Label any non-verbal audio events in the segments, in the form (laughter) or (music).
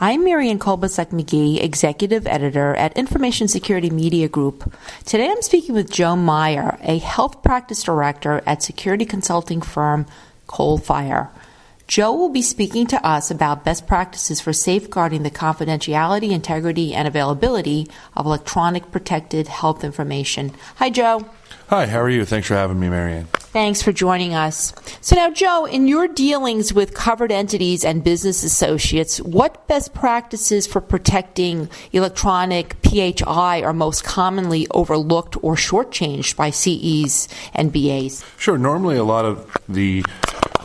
I'm Marianne Kolbasuk McGee, Executive Editor at Information Security Media Group. Today I'm speaking with Joe Meyer, a Health Practice Director at security consulting firm Coalfire. Joe will be speaking to us about best practices for safeguarding the confidentiality, integrity, and availability of electronic protected health information. Hi, Joe. Hi, how are you? Thanks for having me, Marianne. Thanks for joining us. So, now, Joe, in your dealings with covered entities and business associates, what best practices for protecting electronic PHI are most commonly overlooked or shortchanged by CEs and BAs? Sure. Normally, a lot of the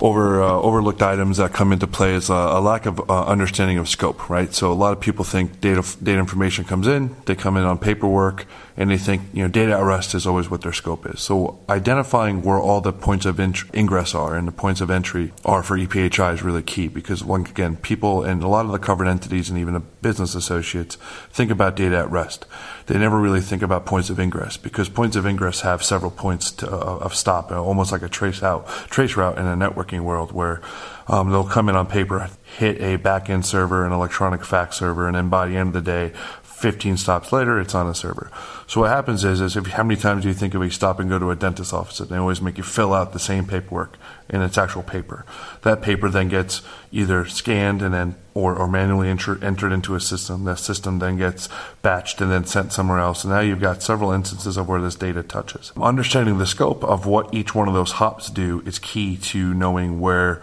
over uh, overlooked items that come into play is a, a lack of uh, understanding of scope, right? So a lot of people think data data information comes in, they come in on paperwork, and they think you know data at rest is always what their scope is. So identifying where all the points of int- ingress are and the points of entry are for EPHI is really key because once again, people and a lot of the covered entities and even the business associates think about data at rest. They never really think about points of ingress because points of ingress have several points to, uh, of stop, almost like a trace out trace route in a networking world where um, they'll come in on paper, hit a back-end server, an electronic fax server, and then by the end of the day, 15 stops later, it's on a server. So what happens is, is if, how many times do you think of a stop and go to a dentist's office? And They always make you fill out the same paperwork, and it's actual paper. That paper then gets either scanned and then or, or manually enter, entered into a system. That system then gets batched and then sent somewhere else. And now you've got several instances of where this data touches. Understanding the scope of what each one of those hops do is key to knowing where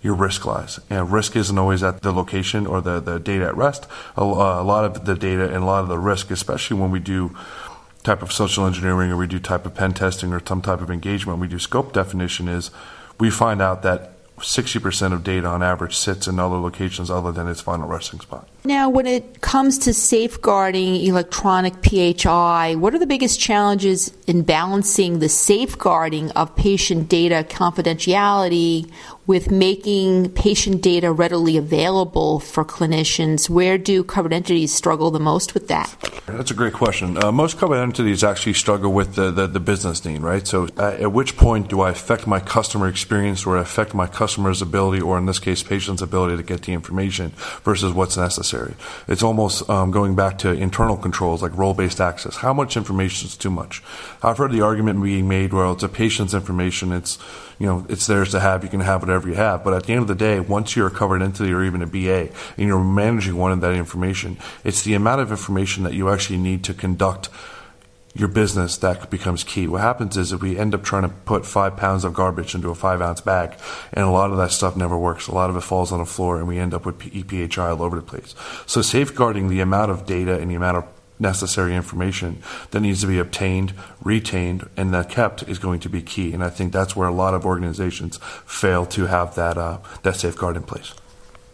your risk lies. And risk isn't always at the location or the, the data at rest. A, a, lot of the data and a lot of the risk, especially when we do type of social engineering or we do type of pen testing or some type of engagement, we do scope definition is we find out that 60% of data on average sits in other locations other than its final resting spot. Now, when it comes to safeguarding electronic PHI, what are the biggest challenges in balancing the safeguarding of patient data confidentiality with making patient data readily available for clinicians? Where do covered entities struggle the most with that? That's a great question. Uh, most covered entities actually struggle with the, the, the business need, right? So, uh, at which point do I affect my customer experience or affect my customer's ability, or in this case, patient's ability to get the information versus what's necessary? Necessary. It's almost um, going back to internal controls like role based access. How much information is too much? I've heard the argument being made where it's a patient's information. It's you know it's theirs to have. You can have whatever you have. But at the end of the day, once you're a covered entity or even a BA and you're managing one of that information, it's the amount of information that you actually need to conduct your business, that becomes key. What happens is if we end up trying to put five pounds of garbage into a five ounce bag, and a lot of that stuff never works. A lot of it falls on the floor, and we end up with EPHI all over the place. So safeguarding the amount of data and the amount of necessary information that needs to be obtained, retained, and that kept is going to be key. And I think that's where a lot of organizations fail to have that uh, that safeguard in place.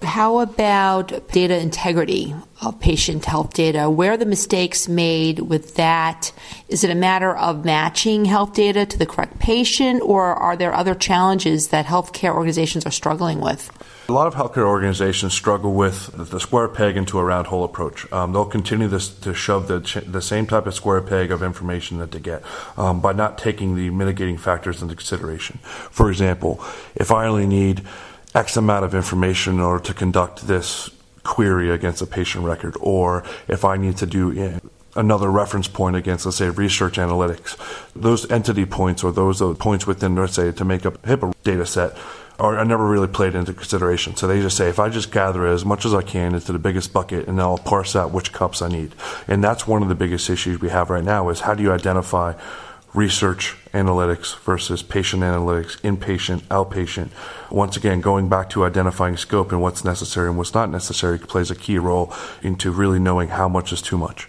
How about data integrity of patient health data? Where are the mistakes made with that? Is it a matter of matching health data to the correct patient, or are there other challenges that healthcare organizations are struggling with? A lot of healthcare organizations struggle with the square peg into a round hole approach. Um, they'll continue this, to shove the, the same type of square peg of information that they get um, by not taking the mitigating factors into consideration. For example, if I only need X amount of information in order to conduct this query against a patient record, or if I need to do another reference point against, let's say, research analytics. Those entity points or those points within, let's say, to make up HIPAA data set are never really played into consideration. So they just say, if I just gather as much as I can into the biggest bucket, and then I'll parse out which cups I need. And that's one of the biggest issues we have right now is how do you identify research analytics versus patient analytics, inpatient, outpatient. Once again, going back to identifying scope and what's necessary and what's not necessary plays a key role into really knowing how much is too much.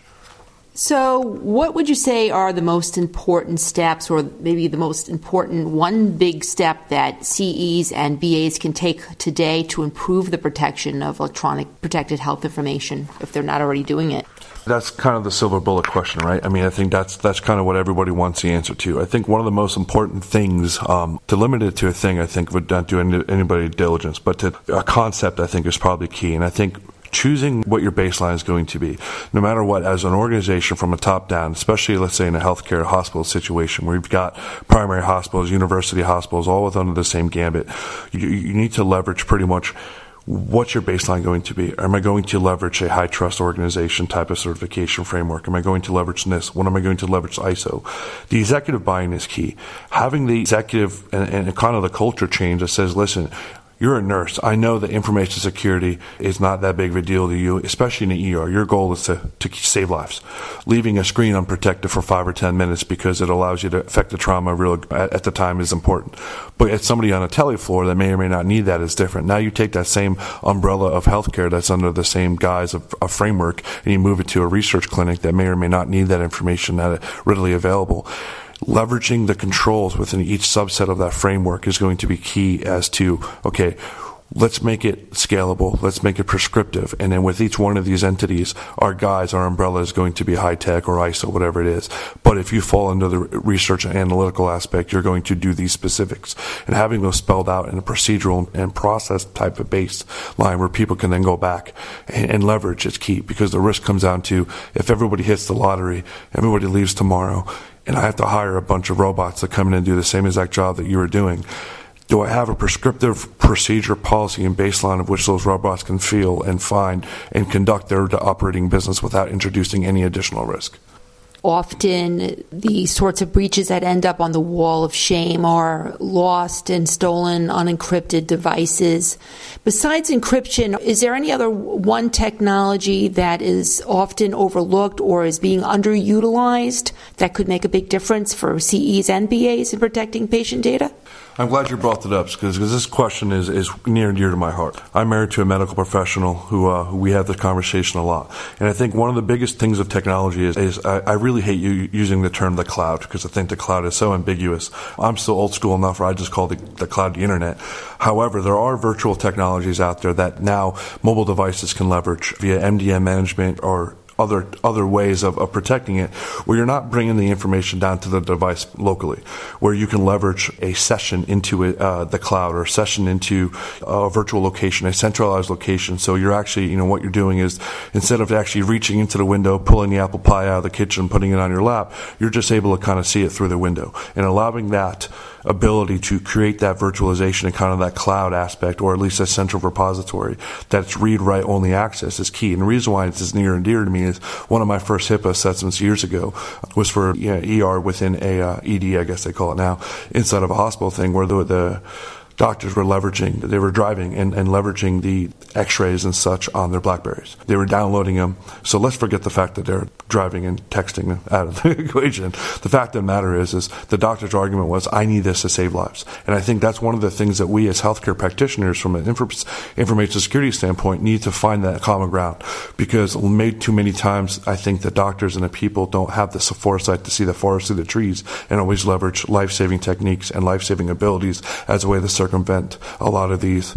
So, what would you say are the most important steps, or maybe the most important one big step that CEs and BAs can take today to improve the protection of electronic protected health information if they're not already doing it? That's kind of the silver bullet question, right? I mean, I think that's that's kind of what everybody wants the answer to. I think one of the most important things um, to limit it to a thing, I think, would not do any, anybody diligence, but to a concept, I think, is probably key. And I think choosing what your baseline is going to be, no matter what, as an organization from a top down, especially let's say in a healthcare hospital situation where you've got primary hospitals, university hospitals, all under the same gambit, you, you need to leverage pretty much what's your baseline going to be? Am I going to leverage a HITRUST organization type of certification framework? Am I going to leverage this? What am I going to leverage ISO? The executive buy-in is key. Having the executive and, and kind of the culture change that says, listen, you're a nurse. I know that information security is not that big of a deal to you, especially in the ER. Your goal is to, to save lives. Leaving a screen unprotected for five or ten minutes because it allows you to affect the trauma real at, at the time is important. But at somebody on a tele floor that may or may not need that is different. Now you take that same umbrella of healthcare that's under the same guise of a framework and you move it to a research clinic that may or may not need that information that readily available leveraging the controls within each subset of that framework is going to be key as to, okay, let's make it scalable, let's make it prescriptive. And then with each one of these entities, our guise, our umbrella is going to be high tech or ISO, whatever it is. But if you fall into the research and analytical aspect, you're going to do these specifics. And having those spelled out in a procedural and process type of baseline where people can then go back and, and leverage is key because the risk comes down to if everybody hits the lottery, everybody leaves tomorrow, and I have to hire a bunch of robots to come in and do the same exact job that you were doing. Do I have a prescriptive procedure, policy, and baseline of which those robots can feel and find and conduct their operating business without introducing any additional risk? often the sorts of breaches that end up on the wall of shame are lost and stolen unencrypted devices. Besides encryption, is there any other one technology that is often overlooked or is being underutilized that could make a big difference for CEs and BAs in protecting patient data? I'm glad you brought that up because this question is, is near and dear to my heart. I'm married to a medical professional who, uh, who we have this conversation a lot. And I think one of the biggest things of technology is, is I, I really hate you using the term the cloud because I think the cloud is so ambiguous. I'm still old school enough where I just call the, the cloud the internet. However, there are virtual technologies out there that now mobile devices can leverage via MDM management or other other ways of, of protecting it where you're not bringing the information down to the device locally where you can leverage a session into it, uh, the cloud or a session into a virtual location a centralized location. So you're actually you know what you're doing is instead of actually reaching into the window pulling the apple pie out of the kitchen putting it on your lap you're just able to kind of see it through the window. And allowing that ability to create that virtualization and kind of that cloud aspect, or at least a central repository that's read write only access is key. And the reason why it's near and dear to me is one of my first HIPAA assessments years ago was for you know, ER within a uh, ED, I guess they call it now, inside of a hospital thing where the, the doctors were leveraging, they were driving and, and leveraging the x-rays and such on their Blackberries. They were downloading them. So let's forget the fact that they're driving and texting (laughs) out of the equation. The fact of the matter is, is the doctor's argument was, I need this to save lives. And I think that's one of the things that we as healthcare practitioners from an information security standpoint need to find that common ground. Because made too many times, I think the doctors and the people don't have the foresight to see the forest through the trees and always leverage life-saving techniques and life-saving abilities as a way to circumvent a lot of these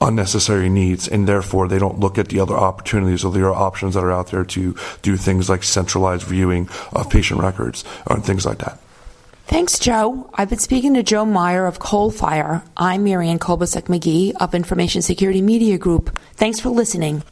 unnecessary needs and therefore they don't look at the other opportunities or the other options that are out there to do things like centralized viewing of patient records and things like that. Thanks, Joe. I've been speaking to Joe Meyer of Coalfire. I'm Marianne Kolbasuk McGee of Information Security Media Group. Thanks for listening.